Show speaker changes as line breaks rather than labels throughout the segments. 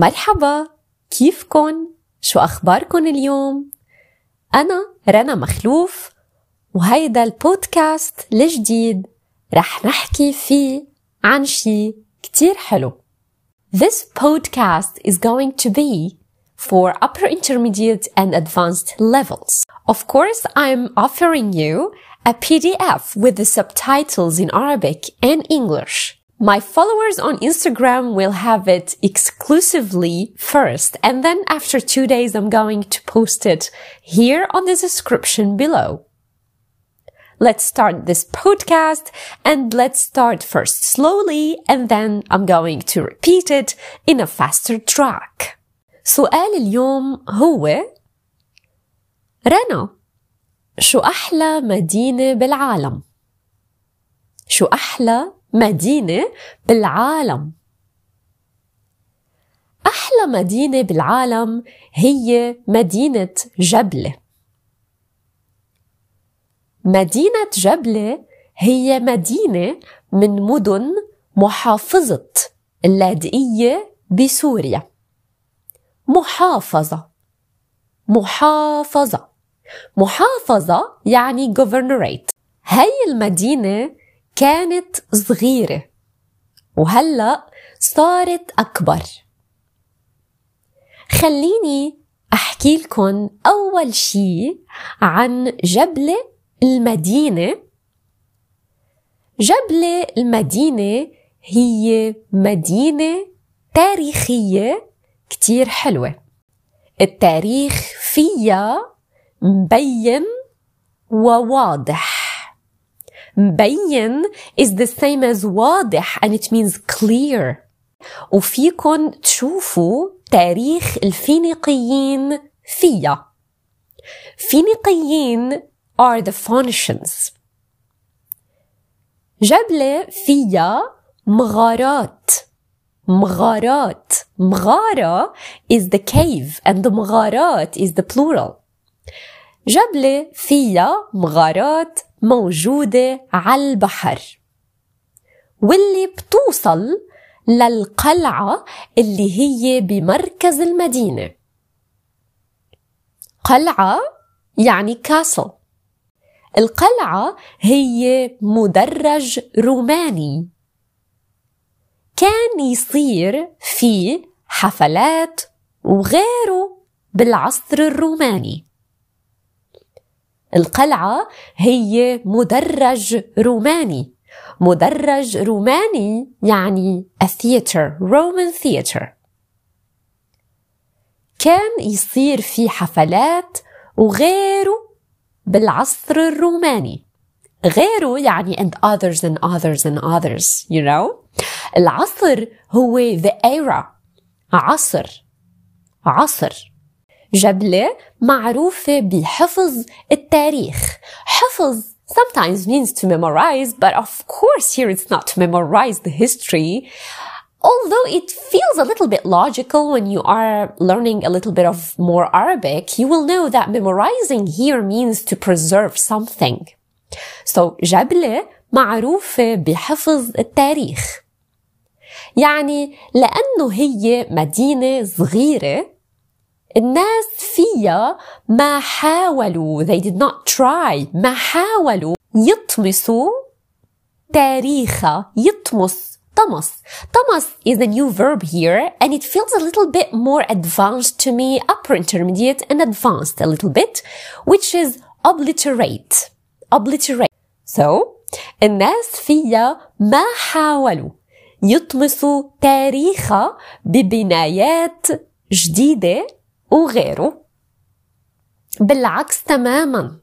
مرحبا كيفكن؟ شو أخباركن اليوم؟ أنا رنا مخلوف وهيدا البودكاست الجديد رح نحكي فيه عن شي كتير حلو This podcast is going to be for upper intermediate and advanced levels. Of course, I'm offering you a PDF with the subtitles in Arabic and English. My followers on Instagram will have it exclusively first, and then after two days, I'm going to post it here on the description below. Let's start this podcast and let's start first slowly and then I'm going to repeat it in a faster track. سؤال اليوم هو رنا شو أحلى مدينة بالعالم؟ شو أحلى مدينة بالعالم؟ أحلى مدينة بالعالم هي مدينة جبلة مدينة جبلة هي مدينة من مدن محافظة اللاذقية بسوريا. محافظة. محافظة. محافظة يعني governorate. هي المدينة كانت صغيرة وهلأ صارت أكبر. خليني أحكي لكم أول شي عن جبلة المدينة. جبلة المدينة هي مدينة تاريخية كتير حلوة. التاريخ فيها مبين وواضح. مبين is the same as واضح and it means clear. وفيكن تشوفوا تاريخ الفينيقيين فيها فينيقيين are the Phoenicians. جبلة فيها مغارات. مغارات. مغارة is the cave and the مغارات is the plural. جبلة فيها مغارات موجودة على البحر. واللي بتوصل للقلعة اللي هي بمركز المدينة. قلعة يعني كاسل. القلعة هي مدرج روماني. كان يصير في حفلات وغيره بالعصر الروماني. القلعة هي مدرج روماني. مدرج روماني يعني a theater Roman theater. كان يصير في حفلات وغيره بالعصر الروماني. غيره يعني and others and others and others you know. العصر هو the era عصر عصر. جبلة معروفة بحفظ التاريخ حفظ sometimes means to memorize but of course here it's not to memorize the history although it feels a little bit logical when you are learning a little bit of more Arabic, you will know that memorizing here means to preserve something. So جبلة معروفة بحفظ التاريخ. يعني لأنه هي مدينة صغيرة الناس فيها ما حاولوا they did not try ما حاولوا يطمسوا تاريخها يطمس طمس طمس is a new verb here and it feels a little bit more advanced to me upper intermediate and advanced a little bit which is obliterate obliterate so الناس فيها ما حاولوا يطمسوا تاريخها ببنايات جديدة وغيره. بالعكس تماما.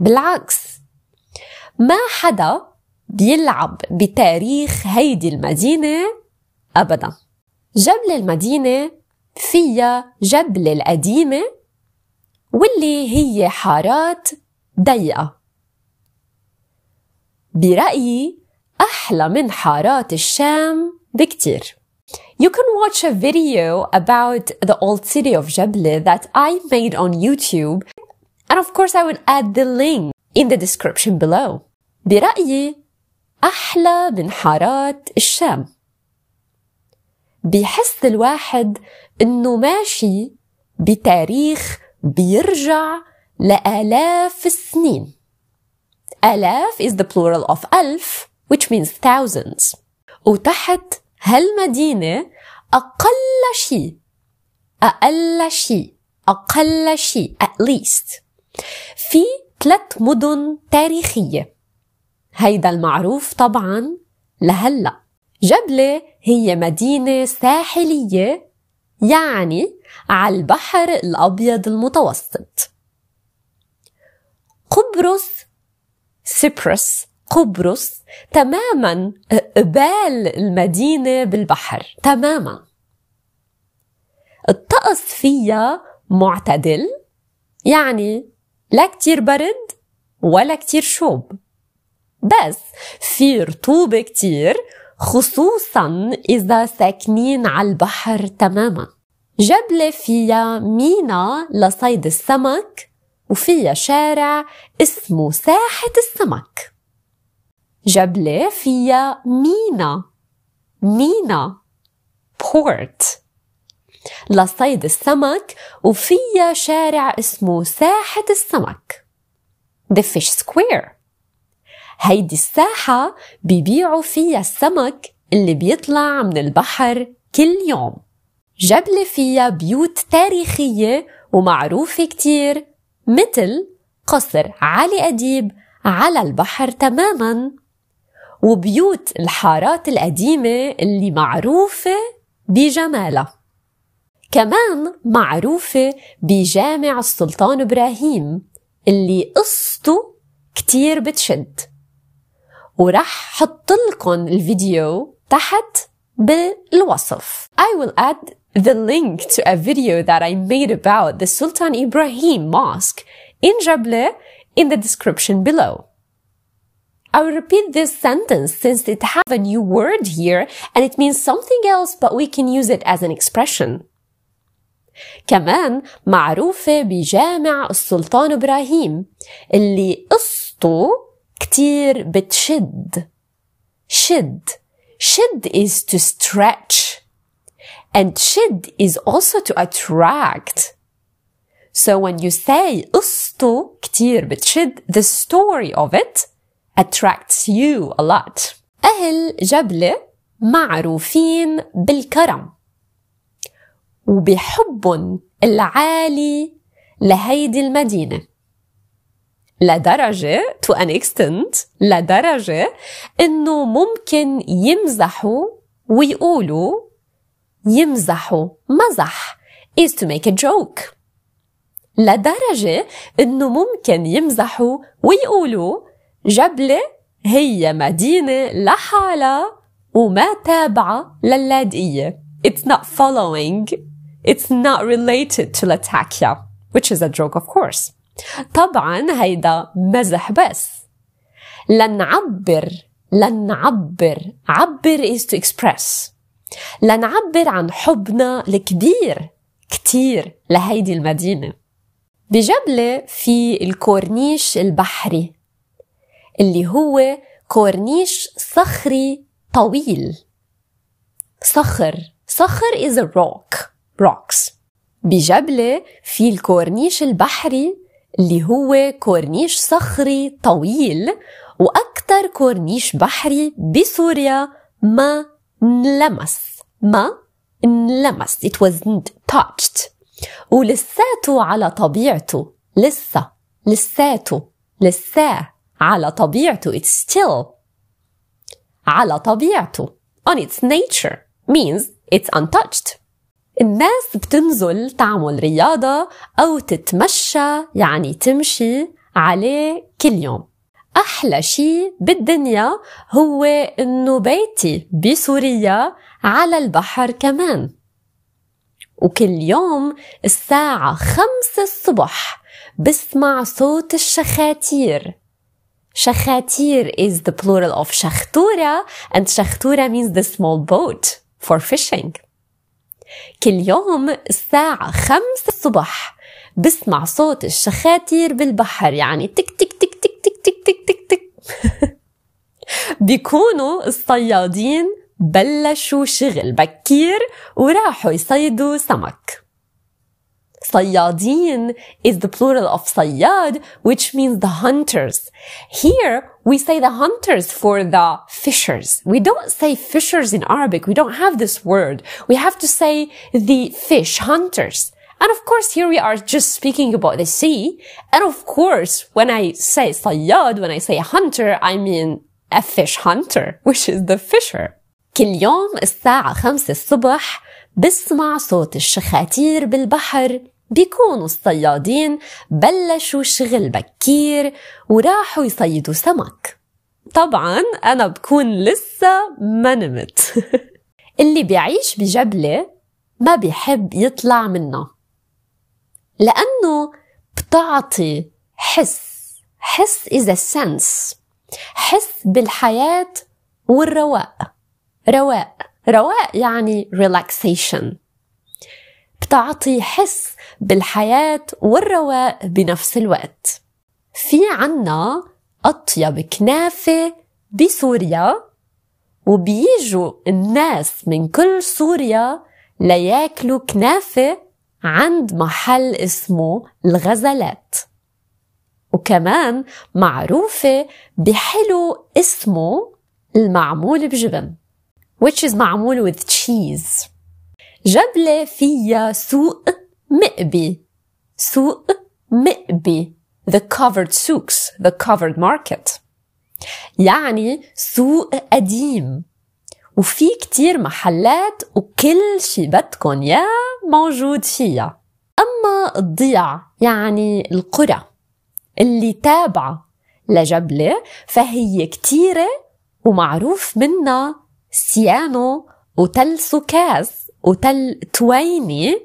بالعكس. ما حدا بيلعب بتاريخ هيدي المدينة أبدا. جبل المدينة فيها جبل القديمة واللي هي حارات ضيقة. برأيي أحلى من حارات الشام بكتير. You can watch a video about the old city of Jable that I made on YouTube. And of course, I will add the link in the description below. برأيي أحلى من حارات الشام. بيحس الواحد إنه ماشي بتاريخ بيرجع لآلاف السنين آلاف is the plural of ألف which means thousands وتحت هالمدينة أقل شيء؟ أقل شيء أقل شيء at least. في ثلاث مدن تاريخية. هيدا المعروف طبعا لهلأ. جبلة هي مدينة ساحلية يعني على البحر الأبيض المتوسط. قبرص سيبرس قبرص تماما قبال المدينة بالبحر تماما. الطقس فيها معتدل يعني لا كتير برد ولا كتير شوب. بس في رطوبة كتير خصوصا إذا ساكنين على البحر تماما. جبلة فيها مينا لصيد السمك وفيها شارع اسمه ساحة السمك. جبلة فيها مينا. مينا. بورت لصيد السمك وفيها شارع اسمه ساحة السمك. The Fish Square. هيدي الساحة بيبيعوا فيها السمك اللي بيطلع من البحر كل يوم. جبلة فيها بيوت تاريخية ومعروفة كتير مثل قصر علي أديب على البحر تماما. وبيوت الحارات القديمة اللي معروفة بجمالها. كمان معروفة بجامع السلطان إبراهيم اللي قصته كتير بتشد. ورح حط لكم الفيديو تحت بالوصف. I will add the link to a video that I made about the Sultan Ibrahim Mosque in Jable in the description below. I will repeat this sentence since it have a new word here and it means something else but we can use it as an expression. كمان معروفة بجامع السلطان إبراهيم اللي قصته كتير بتشد شد شد is to stretch and شد is also to attract so when you say قصته كتير بتشد the story of it attracts you a lot. أهل جبلة معروفين بالكرم. وبحبهم العالي لهيدي المدينة. لدرجة to an extent لدرجة إنه ممكن يمزحوا ويقولوا يمزحوا مزح. Is to make a joke. لدرجة إنه ممكن يمزحوا ويقولوا جبلة هي مدينة لحالها وما تابعة لللاذقية It's not following. It's not related to Latakia which is a joke of course. طبعا هيدا مزح بس. لنعبر لنعبر. عبر is to express. لنعبر عن حبنا الكبير كتير لهيدي المدينة. بجبلة في الكورنيش البحري. اللي هو كورنيش صخري طويل. صخر. صخر is a rock. Rocks. بجبلة في الكورنيش البحري اللي هو كورنيش صخري طويل وأكثر كورنيش بحري بسوريا ما انلمس. ما انلمس. It wasn't touched. ولساته على طبيعته. لسه. لساته. لساه. على طبيعته. It's still على طبيعته. On its nature means it's untouched. الناس بتنزل تعمل رياضة أو تتمشى يعني تمشي عليه كل يوم. أحلى شي بالدنيا هو إنه بيتي بسوريا على البحر كمان. وكل يوم الساعة خمسة الصبح بسمع صوت الشخاتير. شخاتير is the plural of شختورة and شختورة means the small boat for fishing. كل يوم الساعة خمسة الصبح بسمع صوت الشخاتير بالبحر يعني تك تك تك تك تك تك تك تك تك. بيكونوا الصيادين بلشوا شغل بكير وراحوا يصيدوا سمك. صيادين is the plural of صياد which means the hunters. Here we say the hunters for the fishers. We don't say fishers in Arabic. We don't have this word. We have to say the fish hunters. And of course, here we are just speaking about the sea. And of course, when I say صياد, when I say hunter, I mean a fish hunter, which is the fisher. كل يوم الساعة خمسة الصبح بسمع صوت الشخاتير بالبحر بيكونوا الصيادين بلشوا شغل بكير وراحوا يصيدوا سمك. طبعا أنا بكون لسه ما نمت. اللي بيعيش بجبلة ما بيحب يطلع منها لأنه بتعطي حس حس is a sense حس بالحياة والرواء. رواء رواء يعني relaxation. بتعطي حس بالحياة والرواء بنفس الوقت. في عنا أطيب كنافة بسوريا وبيجوا الناس من كل سوريا لياكلوا كنافة عند محل اسمه الغزلات وكمان معروفة بحلو اسمه المعمول بجبن which is معمول with cheese. جبلة فيها سوق مئبي. سوق مئبي. The covered souks. The covered market. يعني سوق قديم. وفي كتير محلات وكل شي بدكن يا موجود فيها. أما الضيع يعني القرى اللي تابعة لجبلة فهي كتيرة ومعروف منها سيانو وتل سكاس وتل تويني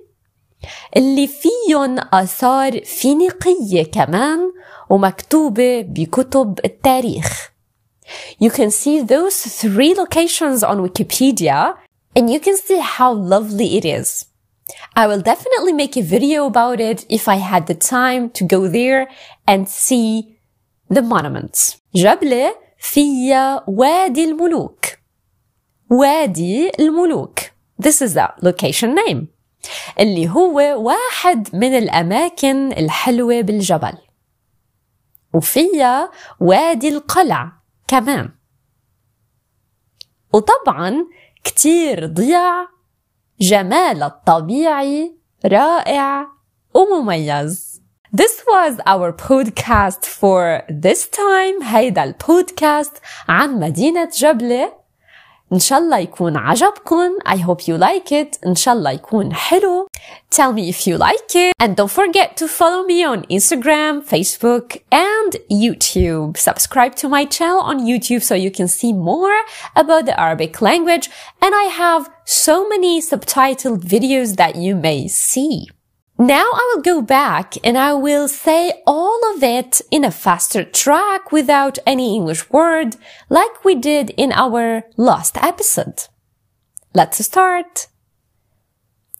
اللي فيهم آثار فينيقية كمان ومكتوبة بكتب التاريخ. You can see those three locations on Wikipedia and you can see how lovely it is. I will definitely make a video about it if I had the time to go there and see the monuments. جبلة فيها وادي الملوك. وادي الملوك. This is the location name. اللي هو واحد من الأماكن الحلوة بالجبل. وفيها وادي القلع كمان. وطبعا كتير ضيع جمال الطبيعي رائع ومميز This was our podcast for this time هيدا البودكاست عن مدينة جبلة إن شاء الله يكون عجبكم I hope you like it إن شاء الله يكون حلو Tell me if you like it and don't forget to follow me on Instagram, Facebook and YouTube. Subscribe to my channel on YouTube so you can see more about the Arabic language and I have so many subtitled videos that you may see. Now I will go back and I will say all of it in a faster track without any English word like we did in our last episode. Let's start.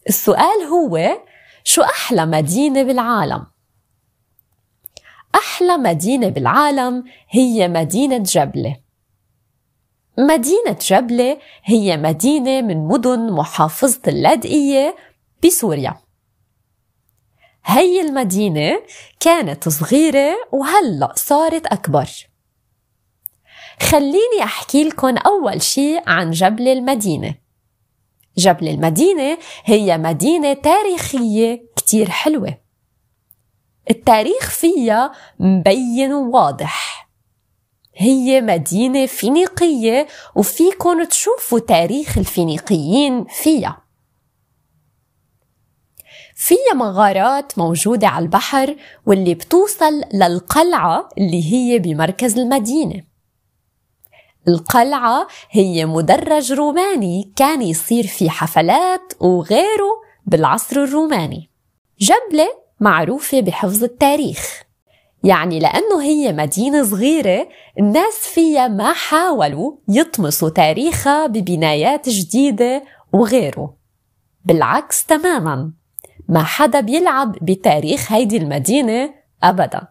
السؤال هو شو أحلى مدينة بالعالم؟ أحلى مدينة بالعالم هي مدينة جبلة. مدينة جبلة هي مدينة من مدن محافظة اللاذقية بسوريا. هي المدينة كانت صغيرة وهلأ صارت أكبر. خليني أحكي لكم أول شي عن جبل المدينة. جبل المدينة هي مدينة تاريخية كتير حلوة. التاريخ فيها مبين وواضح. هي مدينة فينيقية وفيكن تشوفوا تاريخ الفينيقيين فيها. فيها مغارات موجودة على البحر واللي بتوصل للقلعة اللي هي بمركز المدينة. القلعة هي مدرج روماني كان يصير في حفلات وغيره بالعصر الروماني. جبلة معروفة بحفظ التاريخ. يعني لأنه هي مدينة صغيرة الناس فيها ما حاولوا يطمسوا تاريخها ببنايات جديدة وغيره. بالعكس تماما. ما حدا بيلعب بتاريخ هيدي المدينة أبدا.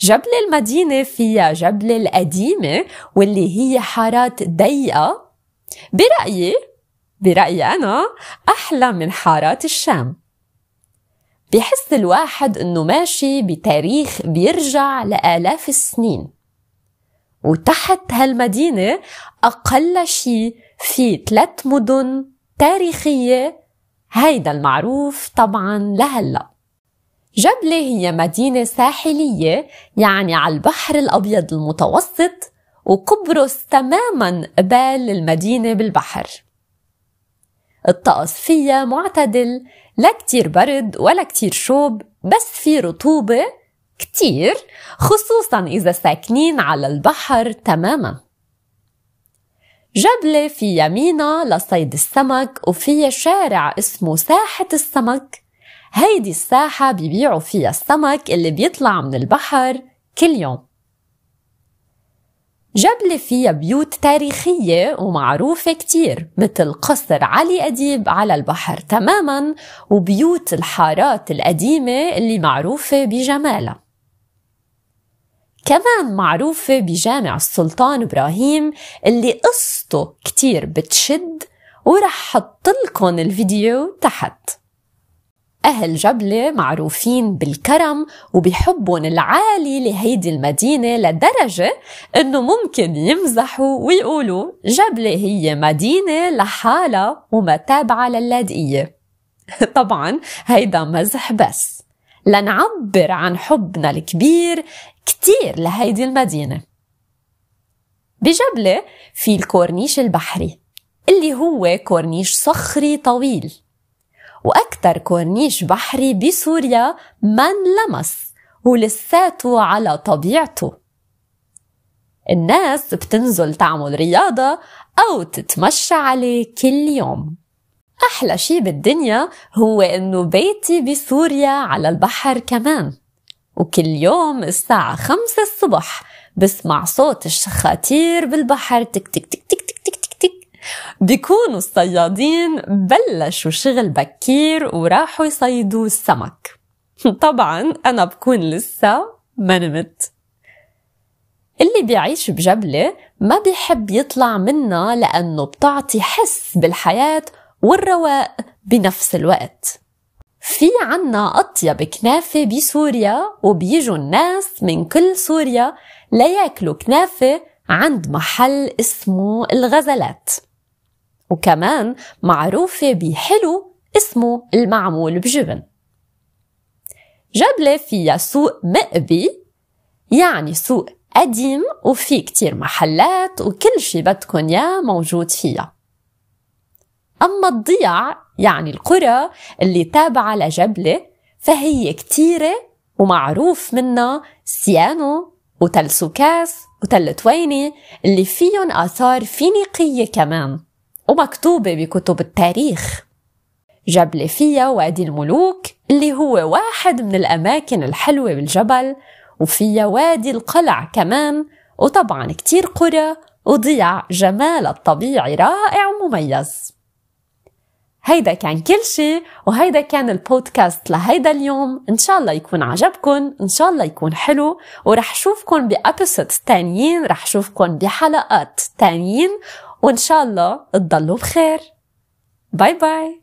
جبل المدينة فيها جبل القديمة واللي هي حارات ضيقة. برأيي برأيي أنا أحلى من حارات الشام. بيحس الواحد إنه ماشي بتاريخ بيرجع لآلاف السنين. وتحت هالمدينة أقل شي في ثلاث مدن تاريخية هيدا المعروف طبعا لهلأ. جبلة هي مدينة ساحلية يعني على البحر الأبيض المتوسط وقبرص تماما قبال المدينة بالبحر. الطقس فيها معتدل لا كتير برد ولا كتير شوب بس في رطوبة كتير خصوصا إذا ساكنين على البحر تماما. جبلة في يمينها لصيد السمك وفيها شارع اسمه ساحة السمك. هيدي الساحة بيبيعوا فيها السمك اللي بيطلع من البحر كل يوم. جبلة فيها بيوت تاريخية ومعروفة كتير مثل قصر علي أديب على البحر تماما وبيوت الحارات القديمة اللي معروفة بجمالها. كمان معروفة بجامع السلطان إبراهيم اللي قصته كتير بتشد ورح حط لكم الفيديو تحت. أهل جبلة معروفين بالكرم وبيحبون العالي لهيدي المدينة لدرجة إنه ممكن يمزحوا ويقولوا جبلة هي مدينة لحالها وما تابعة للاذقية طبعا هيدا مزح بس. لنعبر عن حبنا الكبير كتير لهيدي المدينة. بجبلة في الكورنيش البحري اللي هو كورنيش صخري طويل وأكثر كورنيش بحري بسوريا ما انلمس ولساته على طبيعته. الناس بتنزل تعمل رياضة أو تتمشى عليه كل يوم. أحلى شي بالدنيا هو إنه بيتي بسوريا على البحر كمان. وكل يوم الساعة خمسة الصبح بسمع صوت الشخاتير بالبحر تك تك تك تك تك تك تك, تك. بيكونوا الصيادين بلشوا شغل بكير وراحوا يصيدوا السمك. طبعا أنا بكون لسه ما نمت. اللي بيعيش بجبلة ما بيحب يطلع منها لأنه بتعطي حس بالحياة والرواق بنفس الوقت. في عنا أطيب كنافة بسوريا وبيجوا الناس من كل سوريا لياكلوا كنافة عند محل اسمه الغزلات. وكمان معروفة بحلو اسمه المعمول بجبن. جبلة فيها سوق مقبي يعني سوق قديم وفي كتير محلات وكل شي بدكن ياه موجود فيها. أما الضيع يعني القرى اللي تابعة لجبلة فهي كتيرة ومعروف منها سيانو وتل سوكاس وتل تويني اللي فيهم آثار فينيقية كمان ومكتوبة بكتب التاريخ. جبلة فيها وادي الملوك اللي هو واحد من الأماكن الحلوة بالجبل وفيها وادي القلع كمان وطبعا كتير قرى وضيع جمال الطبيعي رائع ومميز. هيدا كان كل شيء وهيدا كان البودكاست لهيدا اليوم. إن شاء الله يكون عجبكم إن شاء الله يكون حلو ورح شوفكم بابيسودز تانيين رح شوفكم بحلقات تانيين وإن شاء الله تضلوا بخير. باي باي.